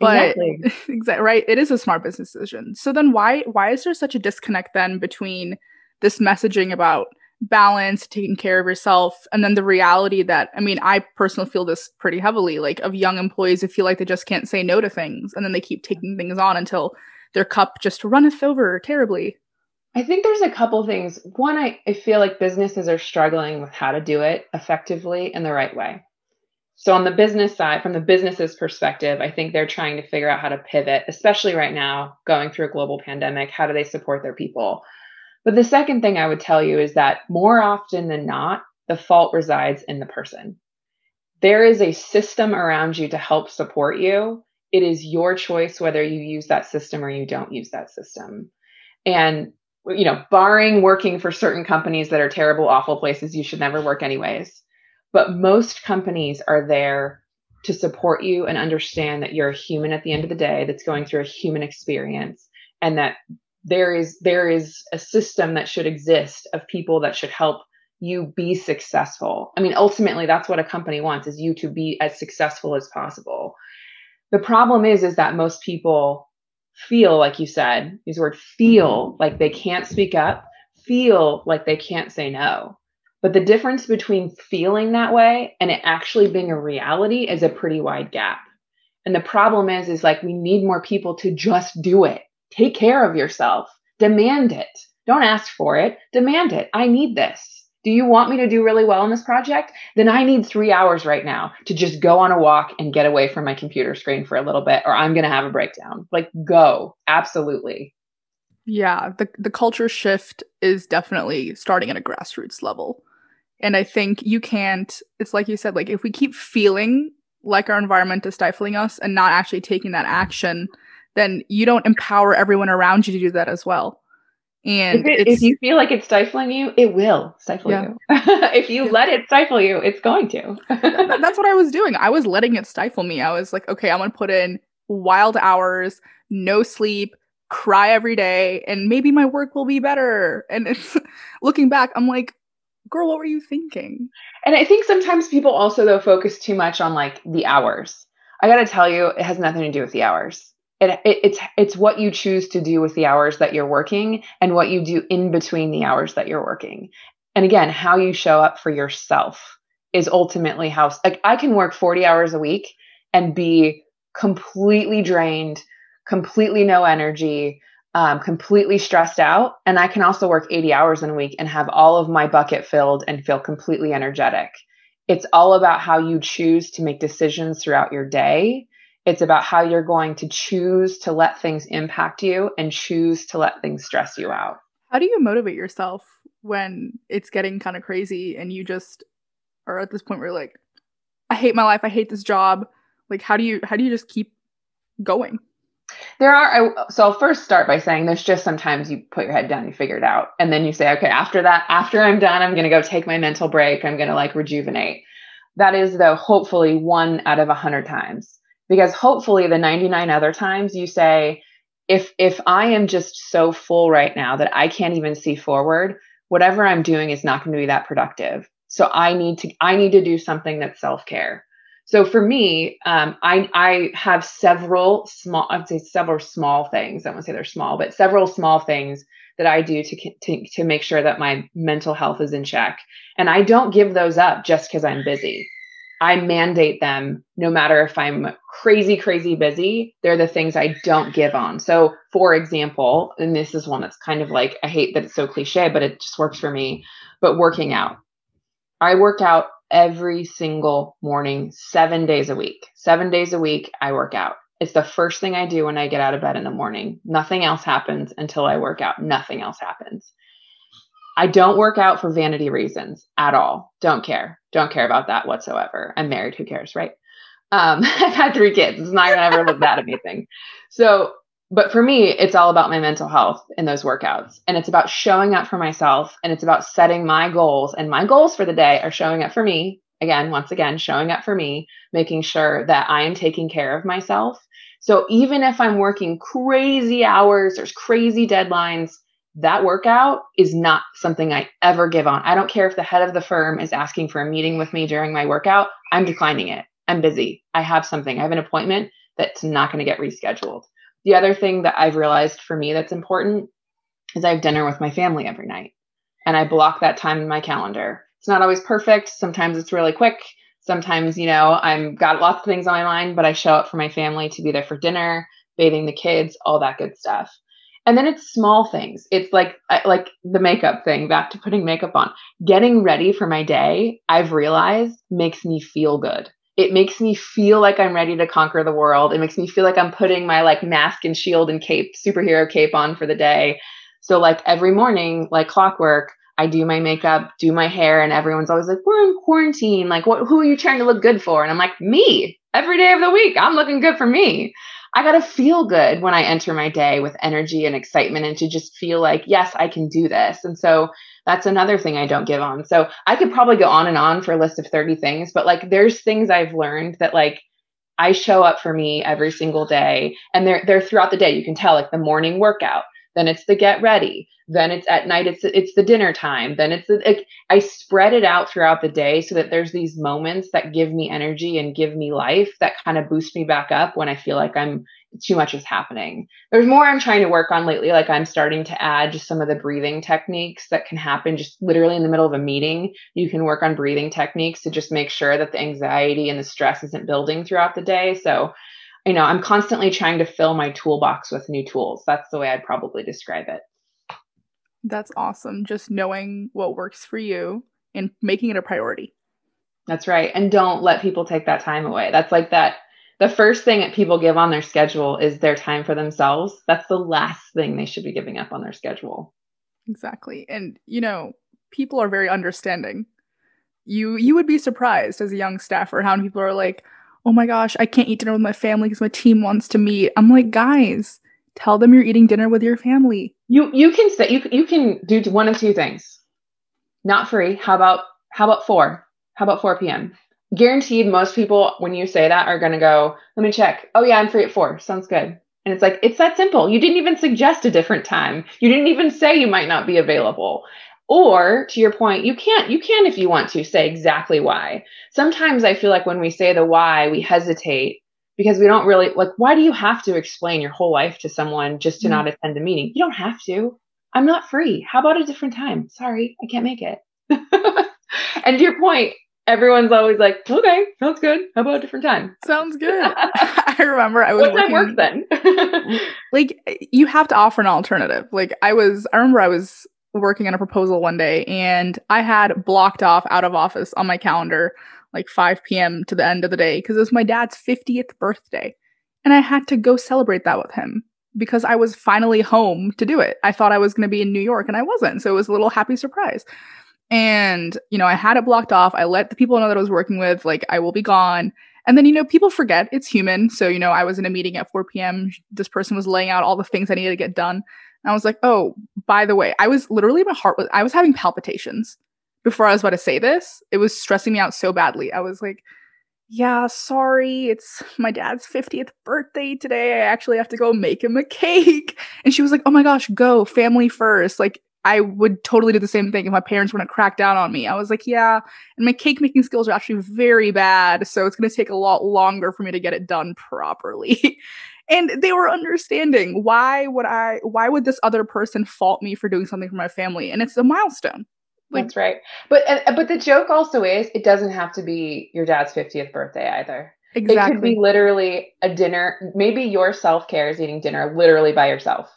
[SPEAKER 1] But exactly. exactly right. It is a smart business decision. So then why why is there such a disconnect then between this messaging about balance, taking care of yourself, and then the reality that I mean, I personally feel this pretty heavily, like of young employees who feel like they just can't say no to things and then they keep taking things on until their cup just runneth over terribly.
[SPEAKER 2] I think there's a couple things. One, I, I feel like businesses are struggling with how to do it effectively in the right way. So, on the business side, from the business's perspective, I think they're trying to figure out how to pivot, especially right now, going through a global pandemic. How do they support their people? But the second thing I would tell you is that more often than not, the fault resides in the person. There is a system around you to help support you. It is your choice whether you use that system or you don't use that system. And you know, barring working for certain companies that are terrible, awful places you should never work anyways. But most companies are there to support you and understand that you're a human at the end of the day that's going through a human experience and that there is there is a system that should exist of people that should help you be successful. I mean, ultimately that's what a company wants is you to be as successful as possible. The problem is is that most people feel like you said, use word feel like they can't speak up, feel like they can't say no. But the difference between feeling that way and it actually being a reality is a pretty wide gap. And the problem is, is like we need more people to just do it. Take care of yourself. Demand it. Don't ask for it. Demand it. I need this. Do you want me to do really well in this project? Then I need three hours right now to just go on a walk and get away from my computer screen for a little bit, or I'm going to have a breakdown. Like, go. Absolutely.
[SPEAKER 1] Yeah. The, the culture shift is definitely starting at a grassroots level. And I think you can't, it's like you said, like if we keep feeling like our environment is stifling us and not actually taking that action, then you don't empower everyone around you to do that as well. And
[SPEAKER 2] if, it, if you feel like it's stifling you, it will stifle yeah. you. if you yeah. let it stifle you, it's going to.
[SPEAKER 1] That's what I was doing. I was letting it stifle me. I was like, okay, I'm going to put in wild hours, no sleep, cry every day, and maybe my work will be better. And it's looking back, I'm like, girl, what were you thinking?
[SPEAKER 2] And I think sometimes people also though focus too much on like the hours. I got to tell you, it has nothing to do with the hours. It, it, it's it's what you choose to do with the hours that you're working and what you do in between the hours that you're working. And again, how you show up for yourself is ultimately how like I can work 40 hours a week and be completely drained, completely no energy, um, completely stressed out. And I can also work 80 hours in a week and have all of my bucket filled and feel completely energetic. It's all about how you choose to make decisions throughout your day. It's about how you're going to choose to let things impact you and choose to let things stress you out.
[SPEAKER 1] How do you motivate yourself when it's getting kind of crazy and you just are at this point where you're like, I hate my life, I hate this job. Like how do you how do you just keep going?
[SPEAKER 2] There are, I, so I'll first start by saying there's just sometimes you put your head down, you figure it out. And then you say, okay, after that, after I'm done, I'm going to go take my mental break. I'm going to like rejuvenate. That is, though, hopefully one out of a hundred times. Because hopefully the 99 other times you say, if if I am just so full right now that I can't even see forward, whatever I'm doing is not going to be that productive. So I need to I need to do something that's self-care. So for me, um, I I have several small I'd say several small things. I won't say they're small, but several small things that I do to to to make sure that my mental health is in check. And I don't give those up just because I'm busy. I mandate them no matter if I'm crazy, crazy busy. They're the things I don't give on. So, for example, and this is one that's kind of like, I hate that it's so cliche, but it just works for me. But working out. I work out every single morning, seven days a week. Seven days a week, I work out. It's the first thing I do when I get out of bed in the morning. Nothing else happens until I work out. Nothing else happens. I don't work out for vanity reasons at all. Don't care. Don't care about that whatsoever. I'm married. Who cares, right? Um, I've had three kids. It's not gonna ever look that amazing. So but for me, it's all about my mental health in those workouts. And it's about showing up for myself and it's about setting my goals. And my goals for the day are showing up for me. Again, once again, showing up for me, making sure that I am taking care of myself. So even if I'm working crazy hours, there's crazy deadlines, that workout is not something I ever give on. I don't care if the head of the firm is asking for a meeting with me during my workout, I'm declining it. I'm busy. I have something. I have an appointment that's not going to get rescheduled. The other thing that I've realized for me that's important is I have dinner with my family every night and I block that time in my calendar. It's not always perfect. Sometimes it's really quick. Sometimes, you know, I'm got lots of things on my mind, but I show up for my family to be there for dinner, bathing the kids, all that good stuff. And then it's small things. It's like like the makeup thing, back to putting makeup on. Getting ready for my day, I've realized makes me feel good it makes me feel like I'm ready to conquer the world. It makes me feel like I'm putting my like mask and shield and cape, superhero cape on for the day. So like every morning, like clockwork, I do my makeup, do my hair, and everyone's always like, "We're in quarantine. Like, what? Who are you trying to look good for?" And I'm like, "Me. Every day of the week, I'm looking good for me." I got to feel good when I enter my day with energy and excitement and to just feel like, yes, I can do this. And so that's another thing I don't give on. So I could probably go on and on for a list of 30 things, but like there's things I've learned that like I show up for me every single day and they're they're throughout the day. You can tell like the morning workout, then it's the get ready, then it's at night it's it's the dinner time, then it's the, like I spread it out throughout the day so that there's these moments that give me energy and give me life that kind of boost me back up when I feel like I'm too much is happening. There's more I'm trying to work on lately. Like I'm starting to add just some of the breathing techniques that can happen just literally in the middle of a meeting. You can work on breathing techniques to just make sure that the anxiety and the stress isn't building throughout the day. So, you know, I'm constantly trying to fill my toolbox with new tools. That's the way I'd probably describe it.
[SPEAKER 1] That's awesome. Just knowing what works for you and making it a priority.
[SPEAKER 2] That's right. And don't let people take that time away. That's like that the first thing that people give on their schedule is their time for themselves. That's the last thing they should be giving up on their schedule.
[SPEAKER 1] Exactly. And you know, people are very understanding. You you would be surprised as a young staffer how many people are like, "Oh my gosh, I can't eat dinner with my family because my team wants to meet." I'm like, "Guys, tell them you're eating dinner with your family."
[SPEAKER 2] You you can say you you can do one of two things. Not free. How about how about 4? How about 4 p.m.? guaranteed most people when you say that are going to go let me check oh yeah i'm free at four sounds good and it's like it's that simple you didn't even suggest a different time you didn't even say you might not be available or to your point you can't you can if you want to say exactly why sometimes i feel like when we say the why we hesitate because we don't really like why do you have to explain your whole life to someone just to mm-hmm. not attend a meeting you don't have to i'm not free how about a different time sorry i can't make it and to your point everyone's always like, okay, sounds good. How about a different time?
[SPEAKER 1] Sounds good. I remember I was
[SPEAKER 2] what time works then?
[SPEAKER 1] like you have to offer an alternative. Like I was, I remember I was working on a proposal one day and I had blocked off out of office on my calendar like 5 p.m. to the end of the day because it was my dad's 50th birthday. And I had to go celebrate that with him because I was finally home to do it. I thought I was going to be in New York and I wasn't. So it was a little happy surprise. And, you know, I had it blocked off. I let the people know that I was working with, like, I will be gone. And then, you know, people forget it's human. So, you know, I was in a meeting at 4 p.m. This person was laying out all the things I needed to get done. And I was like, oh, by the way, I was literally, my heart was, I was having palpitations before I was about to say this. It was stressing me out so badly. I was like, yeah, sorry, it's my dad's 50th birthday today. I actually have to go make him a cake. And she was like, oh my gosh, go, family first. Like, I would totally do the same thing if my parents were to crack down on me. I was like, yeah, and my cake making skills are actually very bad, so it's going to take a lot longer for me to get it done properly. and they were understanding. Why would I why would this other person fault me for doing something for my family? And it's a milestone.
[SPEAKER 2] Like, That's right. But but the joke also is it doesn't have to be your dad's 50th birthday either. Exactly. It could be literally a dinner. Maybe your self-care is eating dinner literally by yourself.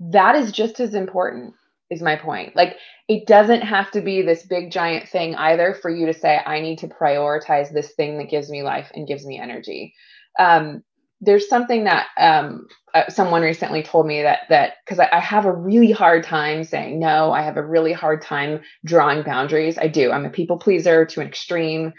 [SPEAKER 2] That is just as important is my point. Like it doesn't have to be this big giant thing either for you to say I need to prioritize this thing that gives me life and gives me energy. Um, there's something that um, uh, someone recently told me that that because I, I, have a really hard time saying no. I have a really hard time drawing boundaries. I do. I'm a people pleaser to an extreme.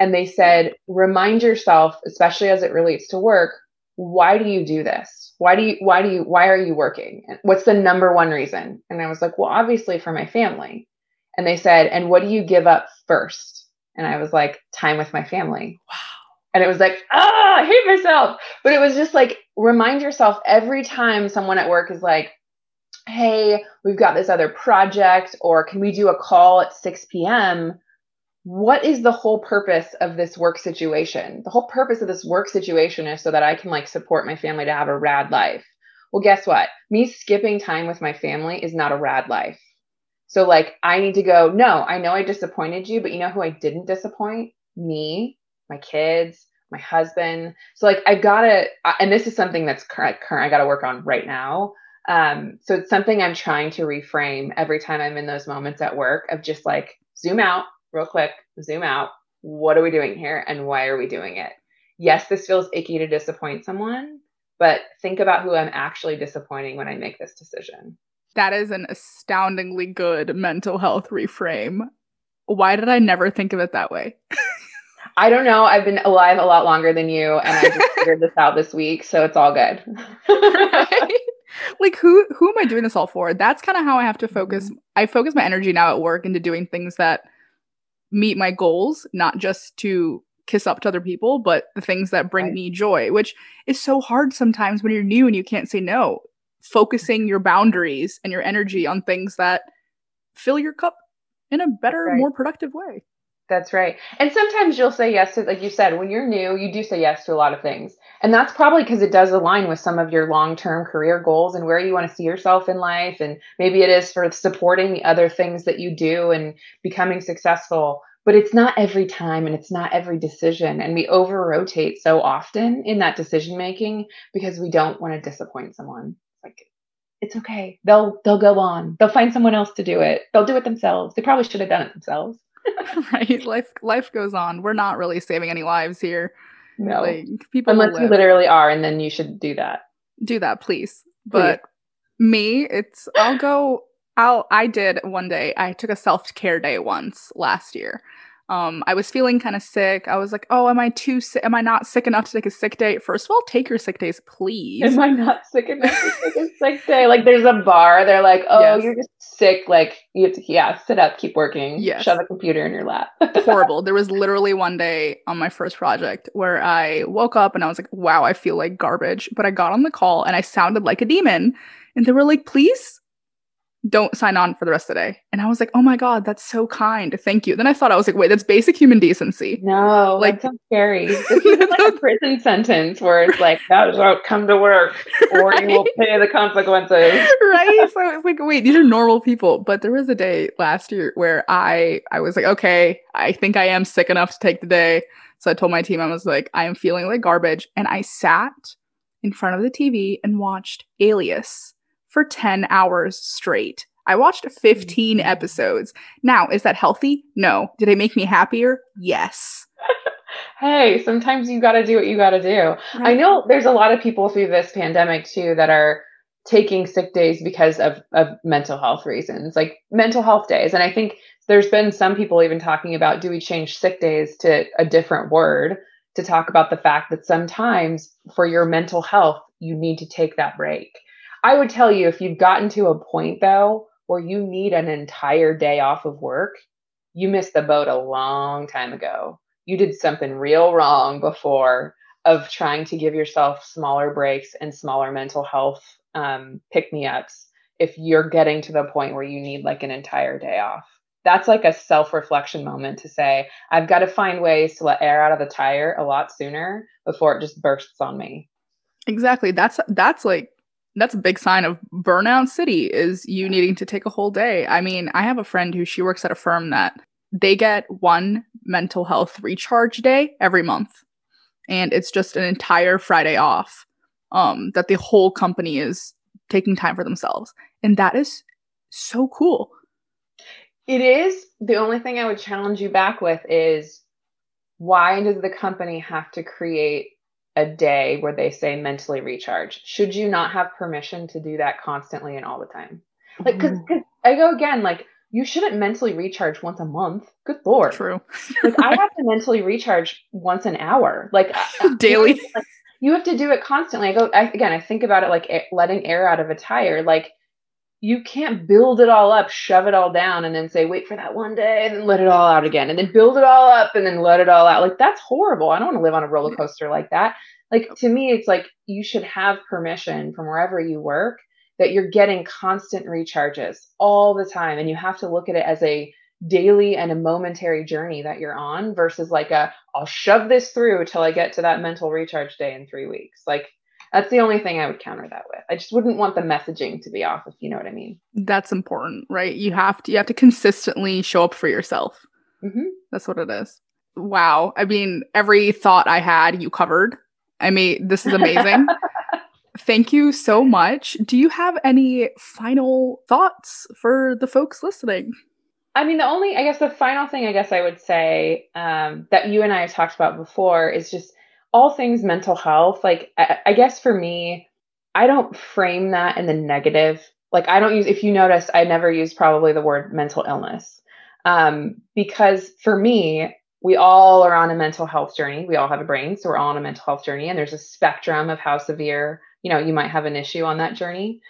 [SPEAKER 2] And they said, remind yourself, especially as it relates to work, why do you do this? Why do you, why do you, why are you working? What's the number one reason? And I was like, well, obviously for my family. And they said, and what do you give up first? And I was like, time with my family. Wow. And it was like, ah, I hate myself. But it was just like, remind yourself every time someone at work is like, hey, we've got this other project, or can we do a call at 6 p.m.? what is the whole purpose of this work situation? The whole purpose of this work situation is so that I can like support my family to have a rad life. Well, guess what? Me skipping time with my family is not a rad life. So like I need to go, no, I know I disappointed you, but you know who I didn't disappoint? Me, my kids, my husband. So like I gotta, and this is something that's current, current I gotta work on right now. Um, so it's something I'm trying to reframe every time I'm in those moments at work of just like zoom out, real quick, zoom out. What are we doing here and why are we doing it? Yes, this feels icky to disappoint someone, but think about who I'm actually disappointing when I make this decision.
[SPEAKER 1] That is an astoundingly good mental health reframe. Why did I never think of it that way?
[SPEAKER 2] I don't know. I've been alive a lot longer than you, and I just figured this out this week, so it's all good. right?
[SPEAKER 1] Like who who am I doing this all for? That's kind of how I have to focus. Mm-hmm. I focus my energy now at work into doing things that meet my goals, not just to kiss up to other people, but the things that bring right. me joy, which is so hard sometimes when you're new and you can't say no. focusing your boundaries and your energy on things that fill your cup in a better, right. more productive way.
[SPEAKER 2] That's right. And sometimes you'll say yes to, like you said, when you're new, you do say yes to a lot of things. And that's probably because it does align with some of your long term career goals and where you want to see yourself in life. And maybe it is for supporting the other things that you do and becoming successful. But it's not every time and it's not every decision. And we over rotate so often in that decision making because we don't want to disappoint someone. It's like, it's okay. They'll they'll go on. They'll find someone else to do it. They'll do it themselves. They probably should have done it themselves.
[SPEAKER 1] right. Life life goes on. We're not really saving any lives here.
[SPEAKER 2] No. Like people unless you literally are, and then you should do that.
[SPEAKER 1] Do that, please. But please. me, it's I'll go I'll I did one day. I took a self-care day once last year um, I was feeling kind of sick. I was like, "Oh, am I too sick? Am I not sick enough to take a sick day?" First of all, take your sick days, please.
[SPEAKER 2] Am I not sick enough to take a sick day? Like, there's a bar. They're like, "Oh, yes. you're just sick." Like, you have to, yeah, sit up, keep working. Yes. Shove a computer in your lap.
[SPEAKER 1] Horrible. There was literally one day on my first project where I woke up and I was like, "Wow, I feel like garbage." But I got on the call and I sounded like a demon, and they were like, "Please don't sign on for the rest of the day. And I was like, oh my God, that's so kind. Thank you. Then I thought I was like, wait, that's basic human decency.
[SPEAKER 2] No, like that's scary. This is like a prison sentence where it's like, that is not come to work or right? you will pay the consequences.
[SPEAKER 1] right. So I was like, wait, these are normal people. But there was a day last year where I I was like, okay, I think I am sick enough to take the day. So I told my team, I was like, I am feeling like garbage. And I sat in front of the TV and watched Alias for 10 hours straight. I watched 15 mm-hmm. episodes. Now, is that healthy? No. Did it make me happier? Yes.
[SPEAKER 2] hey, sometimes you got to do what you got to do. Right. I know there's a lot of people through this pandemic too that are taking sick days because of, of mental health reasons, like mental health days. And I think there's been some people even talking about do we change sick days to a different word to talk about the fact that sometimes for your mental health, you need to take that break. I would tell you if you've gotten to a point though where you need an entire day off of work, you missed the boat a long time ago. You did something real wrong before of trying to give yourself smaller breaks and smaller mental health um, pick me ups if you're getting to the point where you need like an entire day off. That's like a self reflection moment to say, I've got to find ways to let air out of the tire a lot sooner before it just bursts on me.
[SPEAKER 1] Exactly. That's that's like that's a big sign of burnout city is you needing to take a whole day. I mean, I have a friend who she works at a firm that they get one mental health recharge day every month. And it's just an entire Friday off um, that the whole company is taking time for themselves. And that is so cool.
[SPEAKER 2] It is. The only thing I would challenge you back with is why does the company have to create a day where they say mentally recharge. Should you not have permission to do that constantly and all the time? Like because mm-hmm. i go again like you shouldn't mentally recharge once a month. Good lord.
[SPEAKER 1] True.
[SPEAKER 2] Like i have to mentally recharge once an hour. Like
[SPEAKER 1] daily.
[SPEAKER 2] like, you have to do it constantly. I go I, again i think about it like eh, letting air out of a tire. Like you can't build it all up, shove it all down, and then say, wait for that one day, and then let it all out again, and then build it all up, and then let it all out. Like, that's horrible. I don't want to live on a roller coaster like that. Like, to me, it's like you should have permission from wherever you work that you're getting constant recharges all the time. And you have to look at it as a daily and a momentary journey that you're on versus like a, I'll shove this through till I get to that mental recharge day in three weeks. Like, that's the only thing I would counter that with. I just wouldn't want the messaging to be off, if you know what I mean.
[SPEAKER 1] That's important, right? You have to you have to consistently show up for yourself.
[SPEAKER 2] Mm-hmm.
[SPEAKER 1] That's what it is. Wow. I mean, every thought I had, you covered. I mean, this is amazing. Thank you so much. Do you have any final thoughts for the folks listening?
[SPEAKER 2] I mean, the only, I guess, the final thing I guess I would say um, that you and I have talked about before is just all things mental health, like I, I guess for me, I don't frame that in the negative. Like I don't use, if you notice, I never use probably the word mental illness. Um, because for me, we all are on a mental health journey. We all have a brain, so we're all on a mental health journey, and there's a spectrum of how severe, you know, you might have an issue on that journey.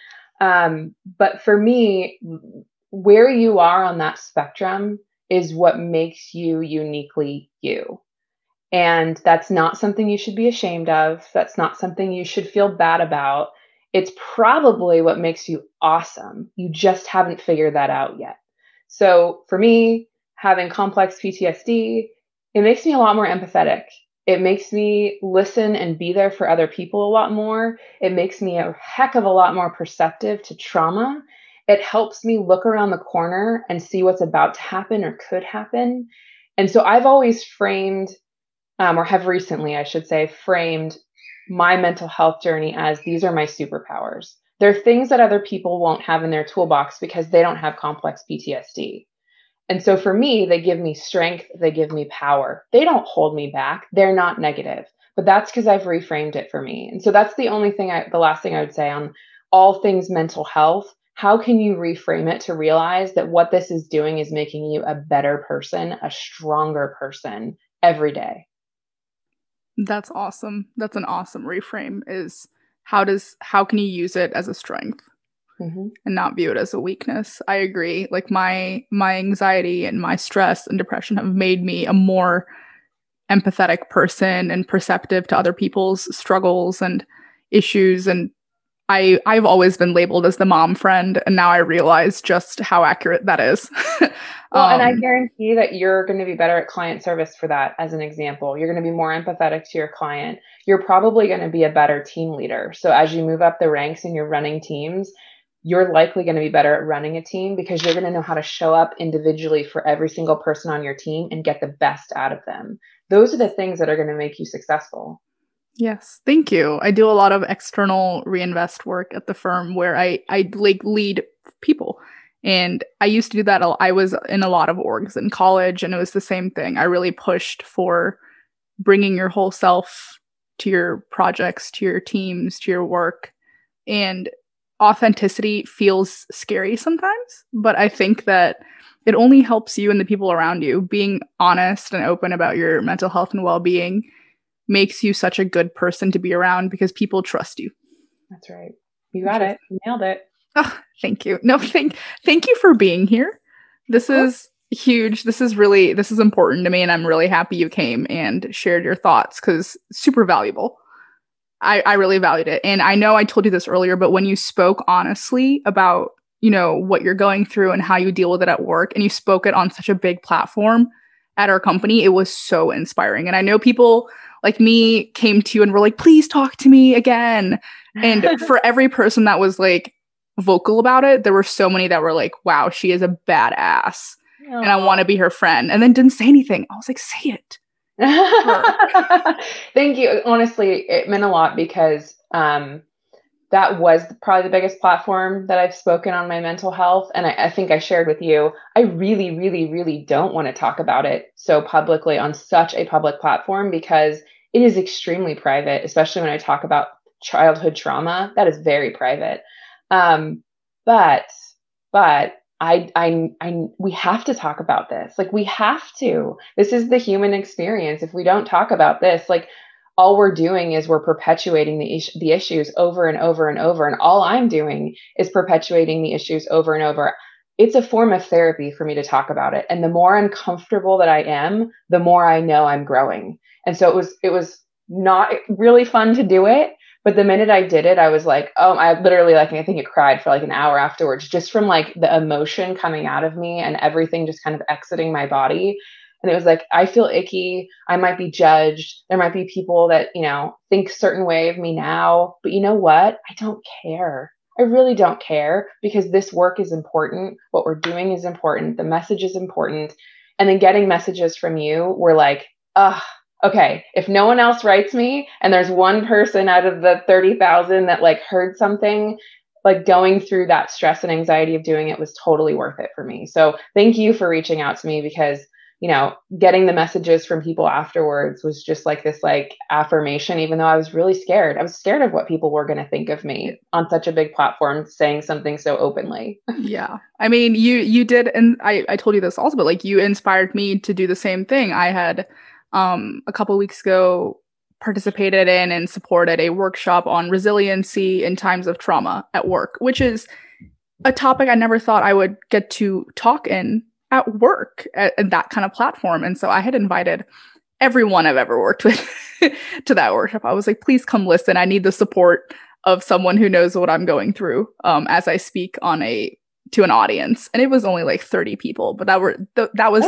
[SPEAKER 2] Um, but for me, where you are on that spectrum is what makes you uniquely you. And that's not something you should be ashamed of. That's not something you should feel bad about. it's probably what makes you awesome. You just haven't figured that out yet. So for me, having complex PTSD, it makes me a lot more empathetic. It makes me listen and be there for other people a lot more. It makes me a heck of a lot more perceptive to trauma. It helps me look around the corner and see what's about to happen or could happen. And so I've always framed, um, or have recently, I should say, framed my mental health journey as these are my superpowers. They're things that other people won't have in their toolbox because they don't have complex PTSD. And so for me, they give me strength, they give me power. They don't hold me back. They're not negative. But that's because I've reframed it for me. And so that's the only thing I the last thing I would say on all things mental health. How can you reframe it to realize that what this is doing is making you a better person, a stronger person every day?
[SPEAKER 1] That's awesome. That's an awesome reframe is how does how can you use it as a strength mm-hmm. and not view it as a weakness? I agree. Like my my anxiety and my stress and depression have made me a more empathetic person and perceptive to other people's struggles and issues and I I've always been labeled as the mom friend, and now I realize just how accurate that is.
[SPEAKER 2] well, um, and I um, guarantee that you're going to be better at client service for that. As an example, you're going to be more empathetic to your client. You're probably going to be a better team leader. So as you move up the ranks and you're running teams, you're likely going to be better at running a team because you're going to know how to show up individually for every single person on your team and get the best out of them. Those are the things that are going to make you successful.
[SPEAKER 1] Yes, thank you. I do a lot of external reinvest work at the firm where I I like lead people. And I used to do that. I was in a lot of orgs in college and it was the same thing. I really pushed for bringing your whole self to your projects, to your teams, to your work. And authenticity feels scary sometimes, but I think that it only helps you and the people around you being honest and open about your mental health and well-being makes you such a good person to be around because people trust you.
[SPEAKER 2] That's right. You got it. You nailed it.
[SPEAKER 1] Oh, thank you. No, thank thank you for being here. This is huge. This is really this is important to me and I'm really happy you came and shared your thoughts cuz super valuable. I I really valued it. And I know I told you this earlier, but when you spoke honestly about, you know, what you're going through and how you deal with it at work and you spoke it on such a big platform at our company, it was so inspiring. And I know people like me came to you and were like, please talk to me again. And for every person that was like vocal about it, there were so many that were like, wow, she is a badass. Aww. And I want to be her friend. And then didn't say anything. I was like, say it.
[SPEAKER 2] Thank you. Honestly, it meant a lot because um, that was probably the biggest platform that I've spoken on my mental health. And I, I, think I shared with you, I really, really, really don't want to talk about it so publicly on such a public platform because it is extremely private, especially when I talk about childhood trauma. That is very private. Um, but, but I, I, I, we have to talk about this. Like, we have to. This is the human experience. If we don't talk about this, like, all we're doing is we're perpetuating the, is- the issues over and over and over. And all I'm doing is perpetuating the issues over and over. It's a form of therapy for me to talk about it. And the more uncomfortable that I am, the more I know I'm growing. And so it was it was not really fun to do it. But the minute I did it, I was like, oh, I literally like I think it cried for like an hour afterwards, just from like the emotion coming out of me and everything just kind of exiting my body. And it was like, I feel icky. I might be judged. There might be people that, you know, think certain way of me now. But you know what? I don't care. I really don't care because this work is important. What we're doing is important. The message is important. And then getting messages from you were like, ugh, okay, if no one else writes me and there's one person out of the 30,000 that like heard something, like going through that stress and anxiety of doing it was totally worth it for me. So thank you for reaching out to me because you know, getting the messages from people afterwards was just like this like affirmation, even though I was really scared. I was scared of what people were going to think of me on such a big platform saying something so openly.
[SPEAKER 1] yeah. I mean, you, you did, and I, I told you this also, but like you inspired me to do the same thing. I had, um, a couple weeks ago participated in and supported a workshop on resiliency in times of trauma at work, which is a topic I never thought I would get to talk in at work at, at that kind of platform. And so I had invited everyone I've ever worked with to that workshop. I was like, please come listen. I need the support of someone who knows what I'm going through um, as I speak on a to an audience and it was only like 30 people but that were th- that was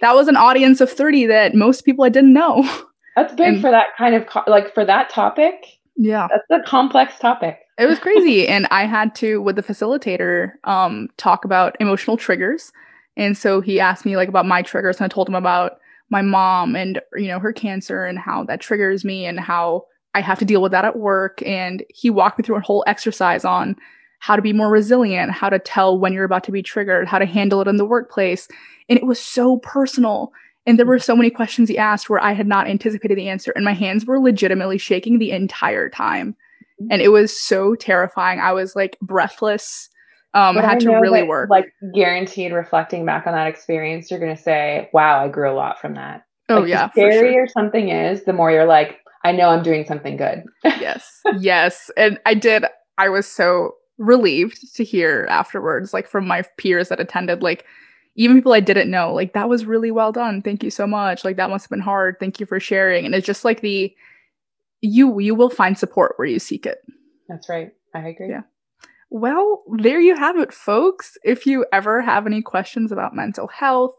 [SPEAKER 1] that was an audience of 30 that most people I didn't know.
[SPEAKER 2] That's big and, for that kind of co- like for that topic?
[SPEAKER 1] Yeah.
[SPEAKER 2] That's a complex topic.
[SPEAKER 1] It was crazy and I had to with the facilitator um talk about emotional triggers and so he asked me like about my triggers and I told him about my mom and you know her cancer and how that triggers me and how I have to deal with that at work and he walked me through a whole exercise on how to be more resilient, how to tell when you're about to be triggered, how to handle it in the workplace. And it was so personal. And there were so many questions he asked where I had not anticipated the answer. And my hands were legitimately shaking the entire time. Mm-hmm. And it was so terrifying. I was like breathless. Um, I had I to really that, work.
[SPEAKER 2] Like guaranteed reflecting back on that experience, you're gonna say, Wow, I grew a lot from that.
[SPEAKER 1] Oh
[SPEAKER 2] like,
[SPEAKER 1] yeah.
[SPEAKER 2] The scarier sure. something is, the more you're like, I know I'm doing something good.
[SPEAKER 1] yes. Yes. And I did I was so relieved to hear afterwards, like from my peers that attended, like even people I didn't know, like that was really well done. Thank you so much. Like that must have been hard. Thank you for sharing. And it's just like the you you will find support where you seek it.
[SPEAKER 2] That's right. I agree.
[SPEAKER 1] Yeah. Well, there you have it, folks. If you ever have any questions about mental health,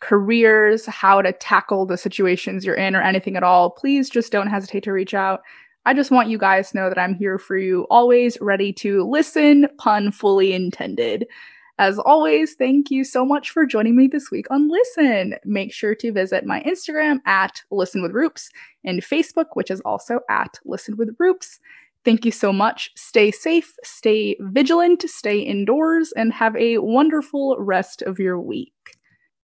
[SPEAKER 1] careers, how to tackle the situations you're in, or anything at all, please just don't hesitate to reach out. I just want you guys to know that I'm here for you, always ready to listen, pun fully intended. As always, thank you so much for joining me this week on Listen. Make sure to visit my Instagram at Listen with Roops and Facebook, which is also at Listen with Roops. Thank you so much. Stay safe, stay vigilant, stay indoors, and have a wonderful rest of your week.